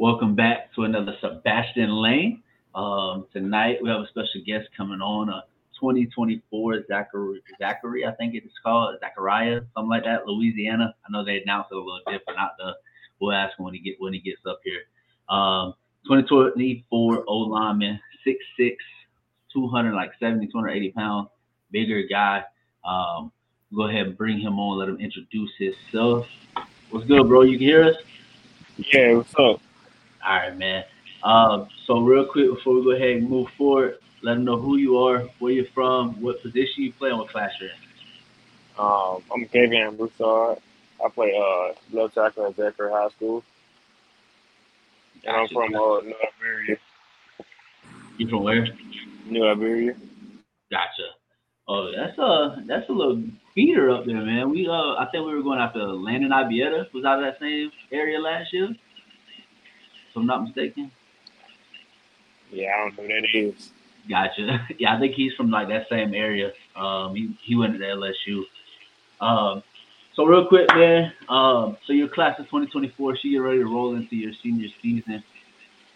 Welcome back to another Sebastian Lane. Um, tonight we have a special guest coming on, a 2024 Zachary, Zachary, I think it is called Zachariah, something like that, Louisiana. I know they announced it a little different. Not the we'll ask him when he get when he gets up here. Um, 2024 O lineman, 6'6", 200 like 70, 280 pounds, bigger guy. Um, go ahead and bring him on. Let him introduce himself. What's good, bro? You can hear us? Yeah, what's up? All right, man. Um, so real quick before we go ahead and move forward, let them know who you are, where you're from, what position you play, and what class you're in. Um, I'm Kavion Broussard. I play uh left tackle at Zachary High School. And I'm from uh, New Iberia. You from where? New Iberia. Gotcha. Oh, that's a that's a little feeder up there, man. We uh, I think we were going after Landon Ibieta. Was out of that same area last year, I'm not mistaken. Yeah, I don't know who that is. Gotcha. Yeah, I think he's from like that same area. Um, he, he went to LSU. Um, so real quick, man. Um, so your class of 2024, so you're ready to roll into your senior season.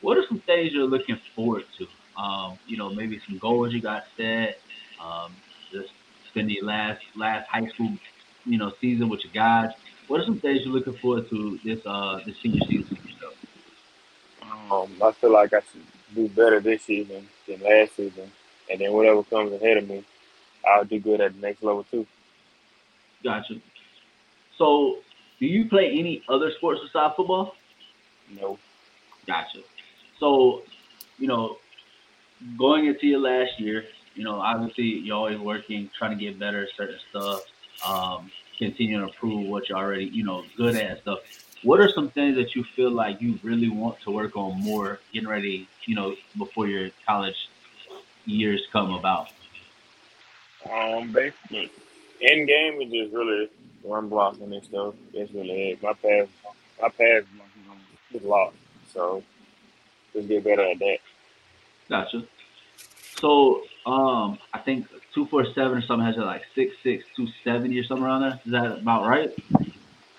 What are some things you're looking forward to? Um, you know, maybe some goals you got set. Um, just spending your last last high school, you know, season with your guys. What are some things you're looking forward to this uh this senior season? Um, I feel like I should do better this season than last season. And then whatever comes ahead of me, I'll do good at the next level too. Gotcha. So, do you play any other sports besides football? No. Gotcha. So, you know, going into your last year, you know, obviously you're always working, trying to get better at certain stuff, um, continuing to improve what you're already, you know, good at stuff. What are some things that you feel like you really want to work on more, getting ready, you know, before your college years come about? Um, basically, in game is just really run blocking and stuff. That's really it. My pass, my pass is lost. So just get better at that. Gotcha. So, um, I think two four seven or something has it like six six two seventy or something around there. Is that about right?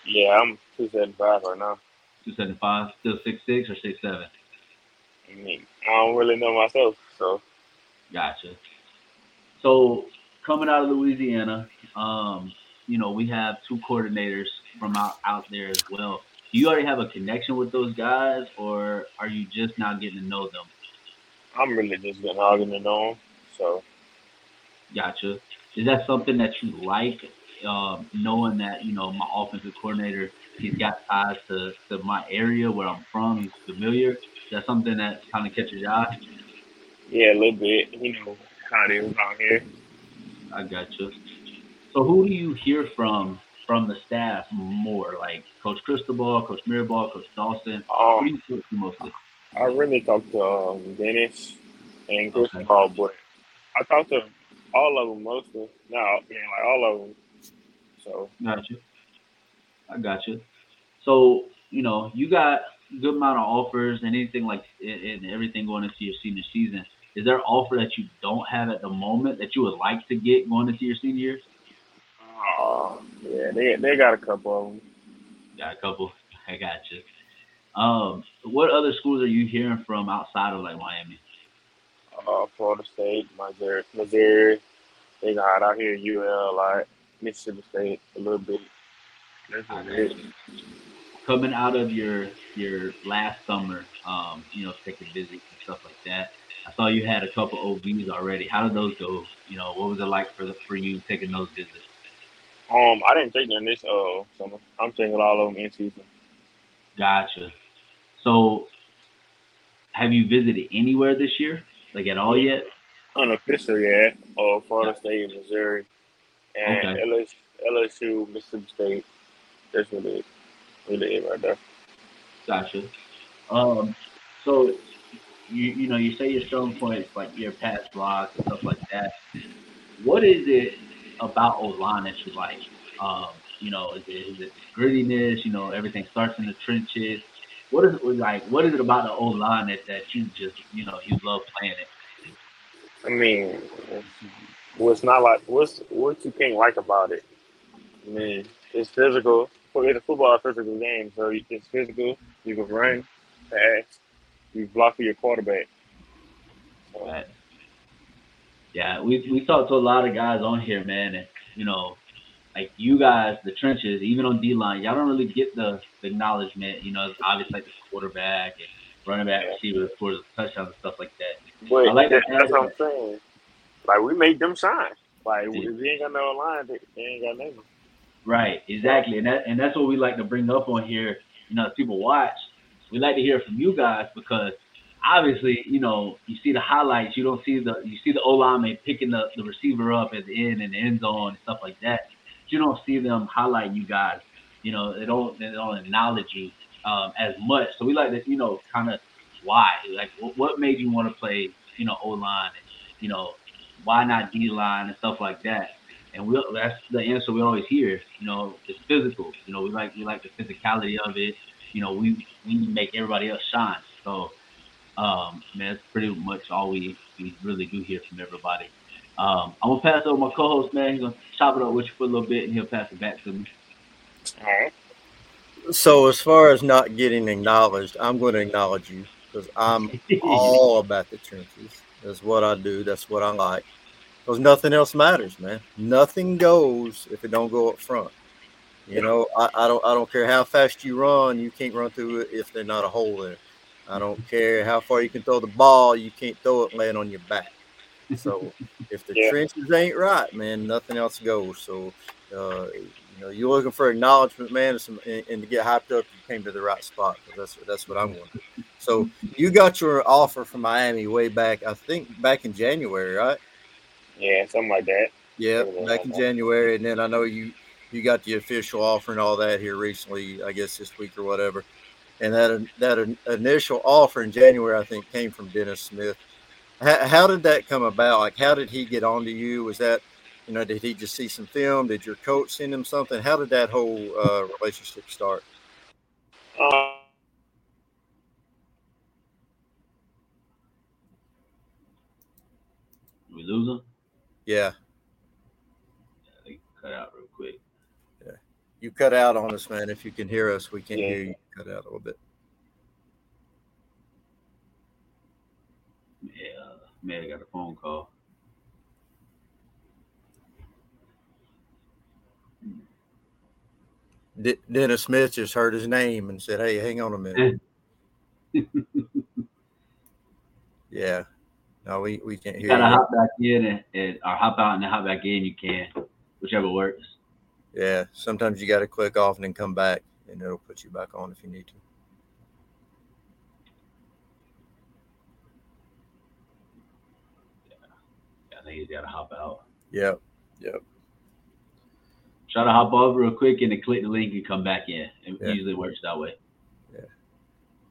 Yeah, I'm two seventy five right now. Two seventy five, still six six or six seven. I mean, I don't really know myself, so Gotcha. So coming out of Louisiana, um, you know, we have two coordinators from out, out there as well. Do you already have a connection with those guys or are you just now getting to know them? I'm really just getting arguing on. So Gotcha. Is that something that you like, um, knowing that, you know, my offensive coordinator, he's got ties to, to my area where I'm from, he's familiar. That's something that kind of catches your eye? yeah, a little bit. You know how it is out here. I gotcha. So who do you hear from from the staff more? Like Coach Cristobal, Coach Mirabal, Coach Dawson? Who do Um, you talk to mostly? I really talk to um, Dennis and Chris Okay. But I talk to all of them mostly. No, yeah, like all of them. So Gotcha. I gotcha. So, you know, you got a good amount of offers and anything like and everything going into your senior season. Is there an offer that you don't have at the moment that you would like to get going into your senior year? uh, yeah, they they got a couple of them. Got a couple. I gotcha. Um, what other schools are you hearing from outside of like Miami? Uh, Florida State, Missouri, Missouri. They got out here UL a lot. Mississippi State a little bit. That's coming out of your your last summer, um, you know, taking visits and stuff like that. I saw you had a couple OVs already. How did those go? You know, what was it like for the, for you taking those visits? Um, I didn't take none this uh summer. I'm taking all of them in season. Gotcha. So, have you visited anywhere this year, like at all yet? Unofficial, yeah. Uh, Florida State, Missouri, and Okay. LSU, Mississippi State. That's really it. Really it right there. Gotcha. Um, so you you know you say your strong points like your pass blocks and stuff like that. What is it about O line that you like? Um, you know, is it, is it grittiness? You know, everything starts in the trenches. What is it like? What is it about the O line that, that you just you know you love playing it? I mean, what's not like what's what you can't like about it? I mean, it's physical. Well, It's a football physical game, so it's physical. You can run, pass, you block for your quarterback. So. Right. Yeah, we we talked to a lot of guys on here, man, and you know, like you guys, the trenches, even on D line, y'all don't really get the, the acknowledgement. You know, it's obviously like the quarterback and running back, receiver, scores touchdowns and stuff like that. But I like that, that's what I'm saying. Like we made them shine. Like yeah. if they ain't got no line, they, they ain't got nothing. Right, exactly, and that and that's what we like to bring up on here. You know, as people watch, we like to hear from you guys because obviously, you know, you see the highlights, you don't see the you see the O lineman picking the, the receiver up at the end and the end zone and stuff like that. You don't see them highlight you guys. You know, they don't they don't acknowledge you um, as much. So we like to, you know, kind of why, like, what, what made you want to play, you know, O line, and you know, why not D line and stuff like that. And we that's the answer we always hear. You know, it's physical. You know, we like we like the physicality of it. You know, we we make everybody else shine. So, um, man, that's pretty much all we we really do hear from everybody. Um, I'm gonna pass over my co-host, man. He's gonna chop it up with you for a little bit, and he'll pass it back to me. All right. So, as far as not getting acknowledged, I'm going to acknowledge you because I'm all about the trenches. That's what I do. That's what I like. Because nothing else matters, man. Nothing goes if it don't go up front. You know, I, I don't I don't care how fast you run, you can't run through it if there's not a hole there. I don't care how far you can throw the ball, you can't throw it laying on your back. So if the yeah. trenches ain't right, man, nothing else goes. So uh, you know, you're looking for acknowledgement, man, and, some, and, and, to get hyped up, you came to the right spot. That's that's what I'm wanting. So you got your offer from Miami way back, I think back in January, right? Yeah, something like that. Yeah, back in January, and then I know you you got the official offer and all that here recently, I guess this week or whatever. And that that initial offer in January, I think, came from Dennis Smith. How, how did that come about? Like, how did he get onto you? Was that you know, did he just see some film? Did your coach send him something? How did that whole uh, relationship start? Uh, we lose him? Yeah. yeah cut out real quick. Yeah. You cut out on us, man. If you can hear us, we can't yeah. hear you. Cut out a little bit. Yeah, man, I got a phone call. D- Dennis Smith just heard his name and said, "Hey, hang on a minute." yeah, no, we, we can't hear. You gotta you. hop back in and, and, or hop out and then hop back in. You can, whichever works. Yeah, sometimes you got to click off and then come back, and it'll put you back on if you need to. Yeah, I think he's got to hop out. Yep, yep try to hop over real quick and then click the link and come back in. It yeah. usually works that way. Yeah.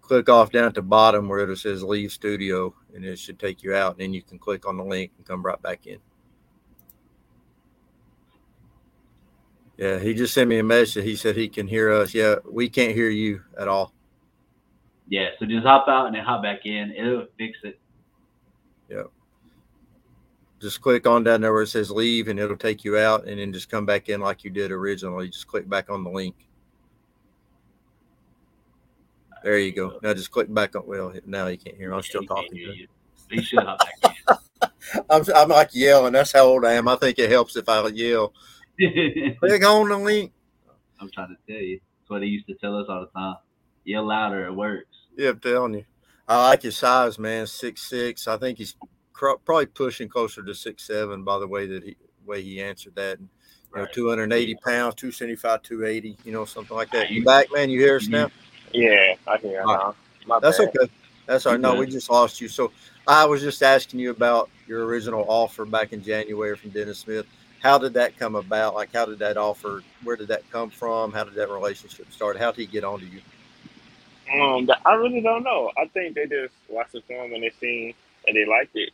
Click off down at the bottom where it says leave studio and it should take you out. And then you can click on the link and come right back in. Yeah, he just sent me a message. He said he can hear us. Yeah, we can't hear you at all. Yeah, so just hop out and then hop back in. It'll fix it. Yep just click on down there where it says leave and it'll take you out and then just come back in like you did originally. Just click back on the link. There you go. Now just click back on. Well, now you can't hear. I'm still talking. To You should hop back. I'm, I'm like yelling. That's how old I am. I think it helps if I yell. click on the link. I'm trying to tell you. That's what they used to tell us all the time. Yell louder. It works. Yeah, I'm telling you. I like his size, man. Six six. I think he's probably pushing closer to six seven by the way that he way he answered that. And, you know, 280 pounds, 275, 280, you know, something like that. You back, man? You hear us now? Yeah, I hear right. now. That's bad. okay. That's all right. No, we just lost you. So I was just asking you about your original offer back in January from Dennis Smith. How did that come about? Like, how did that offer? Where did that come from? How did that relationship start? How did he get onto you? Um, I really don't know. I think they just watched the film and they seen and they liked it,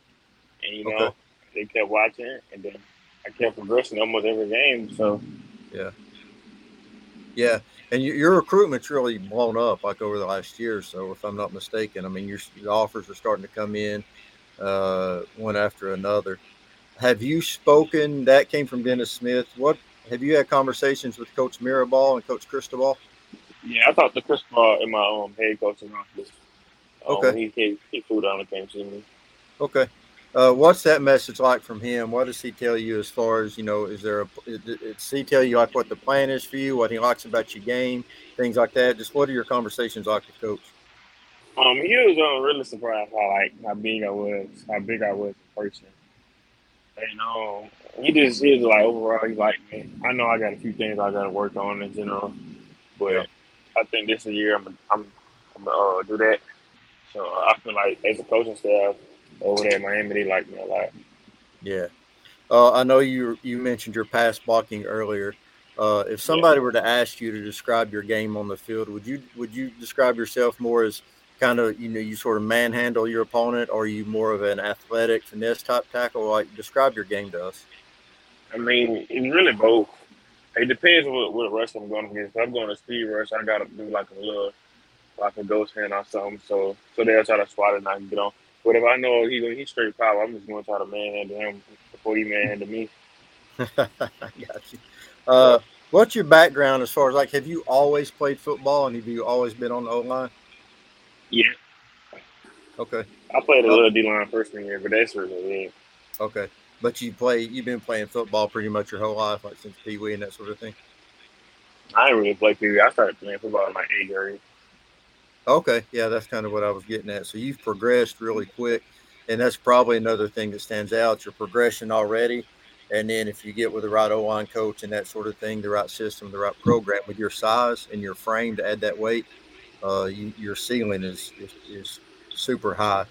and you know, okay. they kept watching, and then I kept progressing almost every game. So, yeah, yeah, and your recruitment's really blown up like over the last year so, if I'm not mistaken. I mean, your, your offers are starting to come in uh, one after another. Have you spoken? That came from Dennis Smith. What have you had conversations with Coach Mirabal and Coach Cristobal? Yeah, I talked to Cristobal in my um, head coaching office Um, Okay. He came, he flew down and came to me. Okay. Uh, what's that message like from him? What does he tell you as far as you know? Is there a? Does he tell you like what the plan is for you? What he likes about your game, things like that? Just what are your conversations like with coach? Um, he was um, really surprised how like how big I was, how big I was in person. And um, he just he was like overall he liked me. I know I got a few things I got to work on in general, but Yeah. I think this year I'm I'm I'm gonna uh, do that. So I feel like as a coaching staff over there in Miami, they like me a lot. Yeah. Uh, I know you you mentioned your pass blocking earlier. Uh, if somebody were to ask you to describe your game on the field, would you would you describe yourself more as kind of you know you sort of manhandle your opponent, or are you more of an athletic finesse type tackle? Like describe your game to us. I mean, it's really both. It depends what, what rush I'm going against. If I'm going to speed rush, I gotta do like a little, like a ghost hand or something. So, so they'll try to swat it and I can get on. But if I know he he's straight power, I'm just going to try to manhandle him before he manhandle me. I Got you. Uh, what's your background as far as like have you always played football and have you always been on the O line? Yeah, Okay. I played a little D line freshman year, but that's really it. Okay. But you play you've been playing football pretty much your whole life, like since Pee Wee and that sort of thing. I didn't really play Pee Wee. I started playing football in my eighth grade. Okay, yeah, that's kind of what I was getting at. So you've progressed really quick, and that's probably another thing that stands out. Your progression already, and then if you get with the right O line coach and that sort of thing, the right system, the right program with your size and your frame to add that weight, uh, you, your ceiling is, is is super high.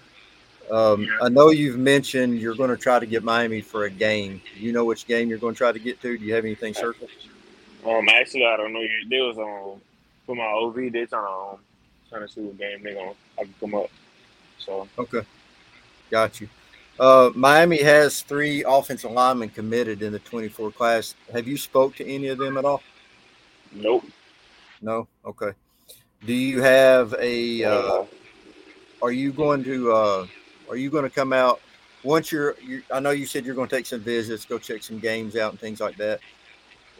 Um, Yeah. I know you've mentioned you're going to try to get Miami for a game. Do you know which game you're going to try to get to? Do you have anything circled? Um, actually, I don't know. There was um for my OV, they trying to um, trying to see what game they're gonna I can come up. So Okay. Got you. Uh, Miami has three offensive linemen committed in the 24 class. Have you spoke to any of them at all? nope. No. Okay. Do you have a? Uh, are you going to? Uh, are you going to come out once you're, you I know you said you're going to take some visits, go check some games out, and things like that.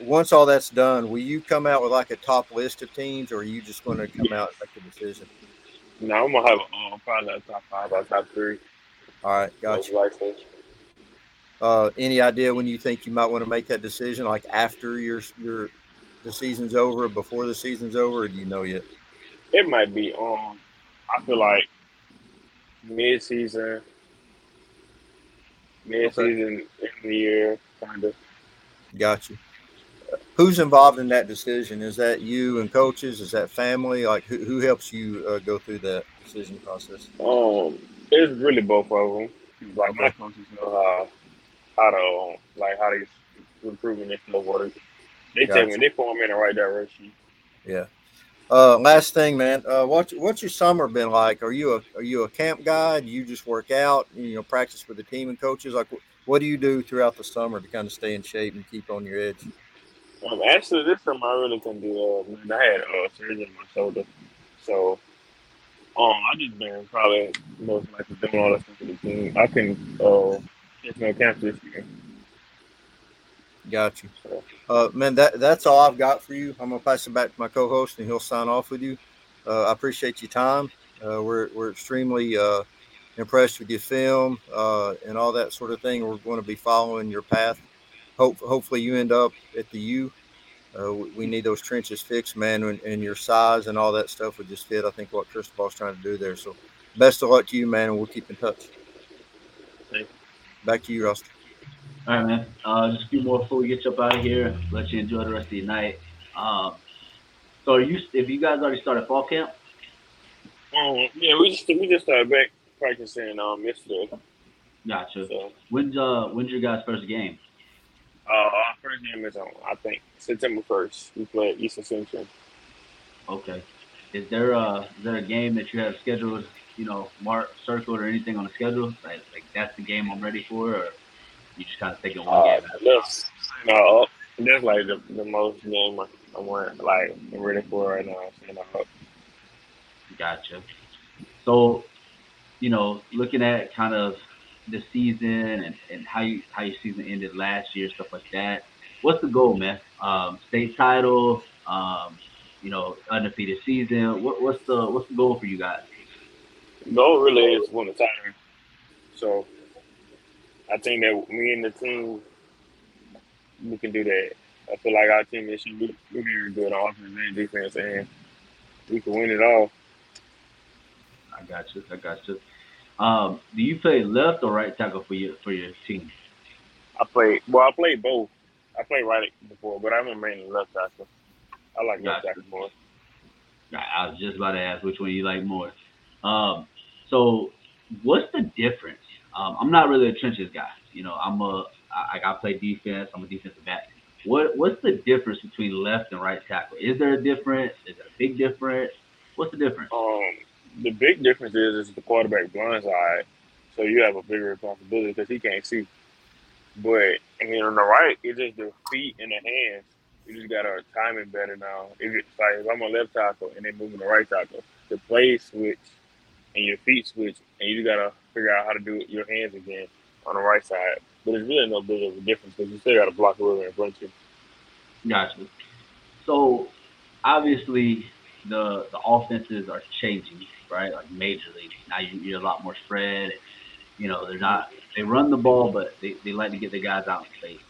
Once all that's done, will you come out with like a top list of teams, or are you just going to come out and make a decision? no, I'm gonna have a, um, probably a top five or top three. All right, got you. Uh, any idea when you think you might want to make that decision? Like after your your the season's over, before the season's over, or do you know yet? It might be um. I feel like mid season, mid season in the year, kind of. Got you. Who's involved in that decision? Is that you and coaches? Is that family? Like who, who helps you uh, go through that decision process? Um, it's really both of them. Like my Okay. coaches know how how to um, like how to improve in their flow work. They tell me Gotcha. they point me in the right direction. Yeah. Uh, last thing, man. Uh, what's what's your summer been like? Are you a are you a camp guy? Do you just work out? You know, practice with the team and coaches. Like, wh- what do you do throughout the summer to kind of stay in shape and keep on your edge? Um, actually, this time I really couldn't do. Uh, man, I had uh, surgery on my shoulder, so um, I just been probably most likely doing all that stuff for the team. I can uh, get no camp this year. Got you. Uh, man, that that's all I've got for you. I'm gonna pass it back to my co-host, and he'll sign off with you. Uh, I appreciate your time. Uh, we're we're extremely uh, impressed with your film uh, and all that sort of thing. We're going to be following your path. Hope hopefully you end up at the U. Uh, we, we need those trenches fixed, man, and, and your size and all that stuff would just fit. I think what Cristobal's trying to do there. So, best of luck to you, man, and we'll keep in touch. Thank you. Back to you, Rusty. All right, man. Uh, just a few more before we get you up out of here. Let you enjoy the rest of your night. Um, so, are you? If you guys already started fall camp, Um, yeah, we just we just started back practicing um yesterday. gotcha. So When's uh when's your guys' first game? Uh, our first game is on I think September first. We play at Eastern Central. Okay. Is there uh is there a game that you have scheduled? You know, marked, circled, or anything on the schedule? Like, like that's the game I'm ready for, or you just kind of taking one Uh, game? at a time? that's no, that's like the, the most game I, I want. Like I'm ready for right now. You know, Gotcha. So, you know, looking at kind of the season and, and how you how your season ended last year, stuff like that. What's the goal, man? Um, state title, um, you know, undefeated season. What, what's the what's the goal for you guys? goal really is win the title. So I think that me and the team we can do that. I feel like our team is we're very good on offense and defense, and we can win it all. I got you. I got you. Um, do you play left or right tackle for your for your team? I play well. I played both. I played right before, but I'm mainly left tackle. I like left tackle more. I was just about to ask which one you like more. Um, so what's the difference? Um, I'm not really a trenches guy. You know, I'm a I, I play defense. I'm a defensive back. What what's the difference between left and right tackle? Is there a difference? Is there a big difference? What's the difference? Um, the big difference is is the quarterback blind side, so you have a bigger responsibility because he can't see. But I mean, on the right, it's just the feet and the hands. You just gotta time it better now. If it's like if I'm a left tackle and then moving the right tackle, the play switch and your feet switch, and you gotta figure out how to do it your hands again on the right side. But it's really no big of a difference because you still got to block whoever in front of you. Gotcha. So obviously the the offenses are changing, right? Like majorly. Now you, you're a lot more spread. You know, they're not they run the ball, but they, they like to get the guys out in space.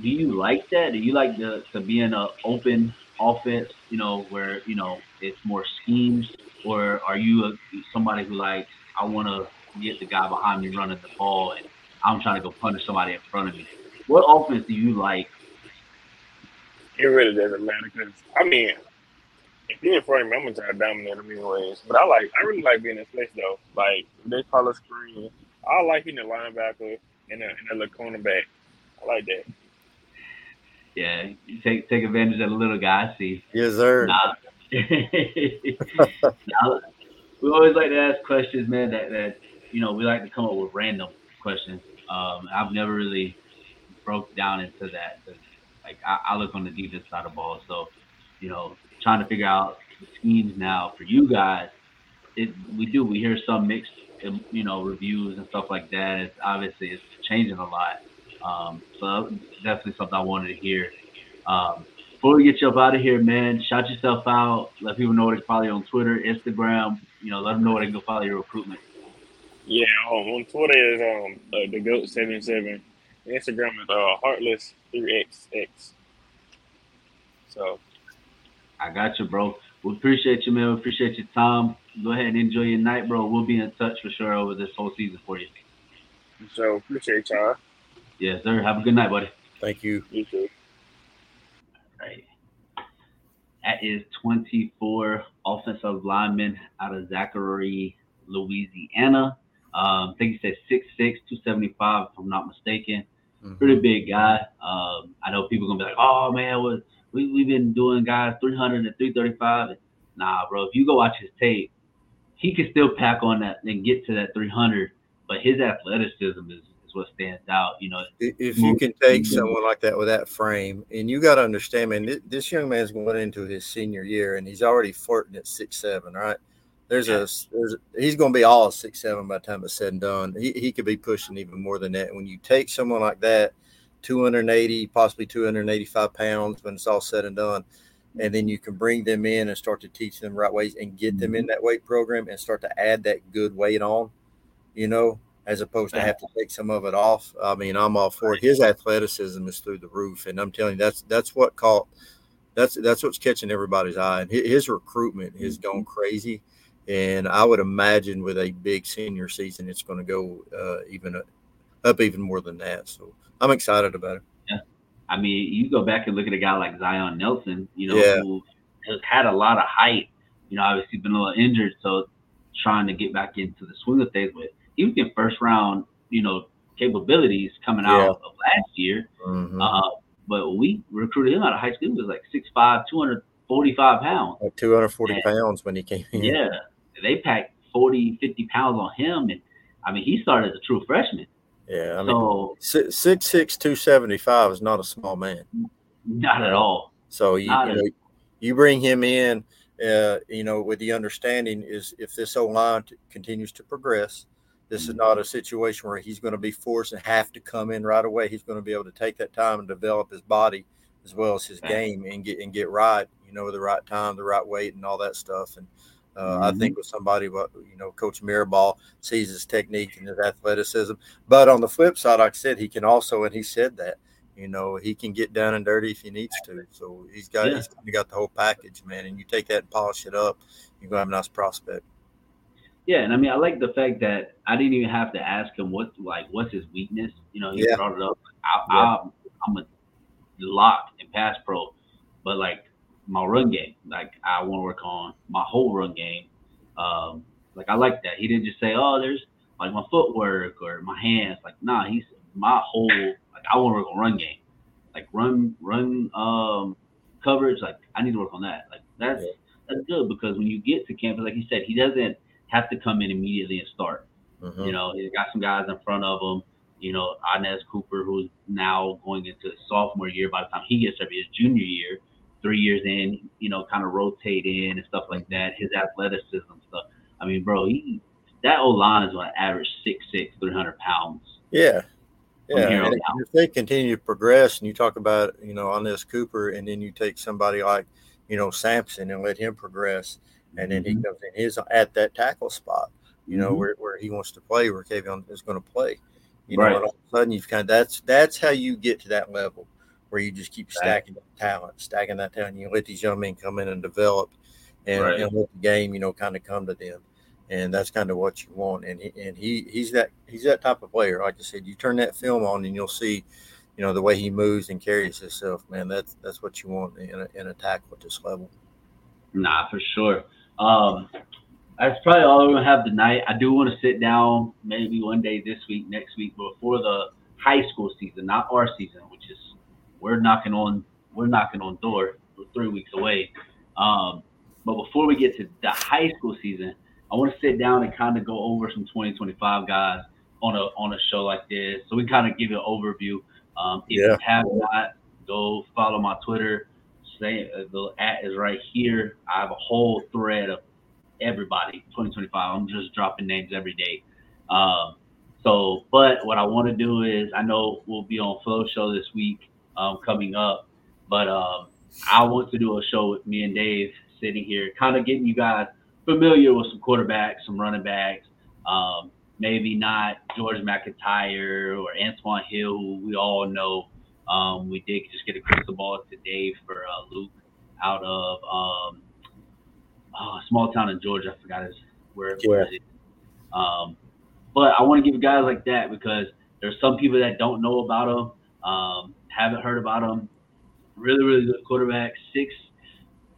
Do you like that? Do you like to, to be in an open offense, you know, where, you know, it's more schemes? Or are you a, somebody who like, I want to get the guy behind me running the ball and I'm trying to go punish somebody in front of me. What offense do you like? It really doesn't matter because I mean, if you're in front of me, I'm gonna try to dominate them anyways. But I like, I really like being in space though. Like they call a screen, I like being the linebacker and the, and the cornerback. I like that. Yeah, you take take advantage of the little guy. See. Yes, sir. Now, now, we always like to ask questions, man. That that you know we like to come up with random questions. Um, I've never really broke down into that. Like I, I, look on the defense side of the ball, so you know, trying to figure out schemes now for you guys. It we do we hear some mixed you know reviews and stuff like that. It's obviously it's changing a lot. Um, so definitely something I wanted to hear. Um, before we get you up out of here, man, shout yourself out. Let people know to follow you on Twitter, Instagram. You know, let them know where they can go follow your recruitment. Yeah, um, on Twitter is um uh, the goat seventy seven. Instagram is uh heartless three xx. So, I got you, bro. We appreciate you, man. We appreciate your time. Go ahead and enjoy your night, bro. We'll be in touch for sure over this whole season for you. So appreciate y'all. Yes, sir. Have a good night, buddy. Thank you. You too. All right. That is 24 offensive linemen out of Zachary, Louisiana. Um, I think he said 6'6", 275, if I'm not mistaken. Mm-hmm. Pretty big guy. Um, I know people are going to be like, oh, man, what, we, we've been doing guys 300 and 335. Nah, bro, if you go watch his tape, he can still pack on that and get to that 300, but his athleticism is, is what stands out. You know, if you can take someone like that with that frame, and you got to understand, man, this young man's going into his senior year, and he's already flirting at six seven, right? There's a there's he's going to be all six seven by the time it's said and done. He he could be pushing even more than that. When you take someone like that, 280, possibly 285 pounds, when it's all said and done, and then you can bring them in and start to teach them right ways and get them in mm-hmm. that weight program and start to add that good weight on, you know, as opposed to have to take some of it off. I mean, I'm all for it. His athleticism is through the roof, and I'm telling you, that's that's what caught that's that's what's catching everybody's eye. And his recruitment has gone mm-hmm. crazy and I would imagine with a big senior season, it's going to go uh, even up even more than that. So I'm excited about it. Yeah, I mean, you go back and look at a guy like Zion Nelson, you know, yeah. who has had a lot of height. You know, obviously been a little injured, so trying to get back into the swing of things. But he was getting first round, you know, capabilities coming out yeah. of last year. Mm-hmm. Uh, but we recruited him out of high school. He was like 6'5", 245 pounds. Like 240 and, pounds when he came in. Yeah they packed 40, 50 pounds on him. And I mean, he started as a true freshman. Yeah. I mean, so, six, six, six, 275 is not a small man. Not at all. So you, you, know, you bring him in, uh, you know, with the understanding is if this O line t- continues to progress, this mm-hmm. is not a situation where he's going to be forced and have to come in right away. He's going to be able to take that time and develop his body as well as his game and get and get right, you know, the right time, the right weight, and all that stuff. And Uh, mm-hmm. I think with somebody, what you know, Coach Mirabal sees his technique and his athleticism. But on the flip side, like I said, he can also, and he said that, you know, he can get down and dirty if he needs to. So he's got yeah. he's got the whole package, man. And you take that and polish it up, you're gonna have a nice prospect. Yeah, and I mean, I like the fact that I didn't even have to ask him what like what's his weakness. You know, he yeah. brought it up. I, yeah. Am a lock in pass pro, but like my run game, like I want to work on my whole run game. Um, like I like that. He didn't just say, "Oh, there's like my footwork or my hands." Like, nah, he's my whole. Like I want to work on run game, like run run um coverage. Like I need to work on that. Like that's yeah. that's good because when you get to campus, like he said, he doesn't have to come in immediately and start. Mm-hmm. You know, he's got some guys in front of him. You know, Anez Cooper, who's now going into his sophomore year. By the time he gets to his junior year, three years in, you know, kind of rotate in and stuff like that. His athleticism stuff. I mean, bro, he that old line is going to average six six, three hundred pounds. Yeah. Yeah, if they continue to progress, and you talk about you know Anez Cooper, and then you take somebody like you know Samson and let him progress, and then he mm-hmm. comes in his at that tackle spot, you know, mm-hmm. where, where he wants to play, where Kavion is going to play. You know, right. all of a sudden you've kind of that's that's how you get to that level where you just keep stacking right. talent, stacking that talent. You let these young men come in and develop, and, right. and let the game, you know, kind of come to them, and that's kind of what you want. And he, and he he's that he's that type of player. Like I said, you turn that film on and you'll see, you know, the way he moves and carries himself. Man, that's that's what you want in a, in a tackle at this level. Nah, for sure. Um, that's probably all we're gonna have tonight. I do want to sit down maybe one day this week, next week, before the high school season, not our season, which is we're knocking on we're knocking on door. We're three weeks away. Um, but before we get to the high school season, I want to sit down and kind of go over some 2025 guys on a on a show like this, so we kind of give you an overview. Um, if yeah. you have not, go follow my Twitter saying uh, the at is right here. I have a whole thread of everybody 2025. I'm just dropping names every day. Um, so, but what I want to do is I know we'll be on Flow Show this week um, coming up, but um, I want to do a show with me and Dave sitting here, kind of getting you guys familiar with some quarterbacks, some running backs. Um, maybe not George MacIntyre or Antoine Hill, who we all know um, we did just get a crystal ball today for uh, Luke out of um, oh, a small town in Georgia. I forgot his where, where it is. Um, but I want to give guys like that because there's some people that don't know about him, um, haven't heard about him. Really, really good quarterback. Six.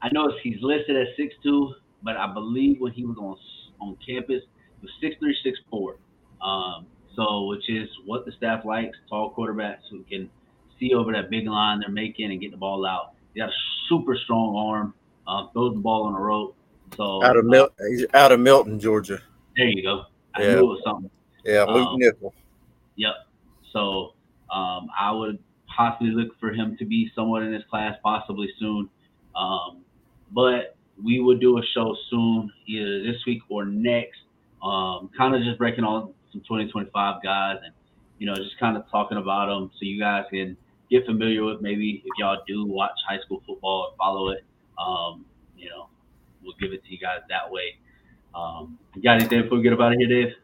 I know he's listed as six two, but I believe when he was on on campus, he was six three, six four. Um, so, which is what the staff likes: tall quarterbacks who can see over that big line they're making and get the ball out. He got a super strong arm, uh, throws the ball on the rope. So out of Mil- uh, he's out of Milton, Georgia. There you go. I yeah. knew it was something. Yeah, Luke um, Nickel. Yep. So um, I would possibly look for him to be someone in this class, possibly soon. Um, but we would do a show soon, either this week or next. Um, kind of just breaking on some 2025 guys and you know just kind of talking about them so you guys can get familiar with maybe if y'all do watch high school football and follow it. Um, you know, we'll give it to you guys that way. Um, you got anything before we get about it here, Dave?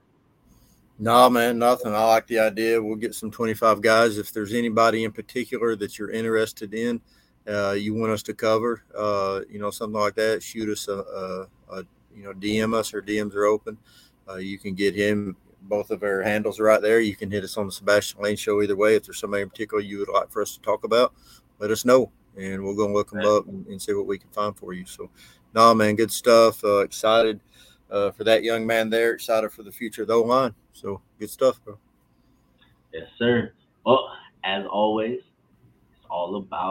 No, man, nothing. I like the idea. We'll get some 25 guys. If there's anybody in particular that you're interested in, uh, you want us to cover, uh, you know, something like that, shoot us a, a, a you know, DM us. Our DMs are open. Uh, you can get him both of our handles are right there. You can hit us on the Sebastian Lane Show either way. If there's somebody in particular you would like for us to talk about, let us know, and we'll go and look them up and, and see what we can find for you. So, no, man, good stuff. Uh, excited uh, for that young man there. Excited for the future of the line. So, good stuff, bro. Yes, sir. Well, as always, it's all about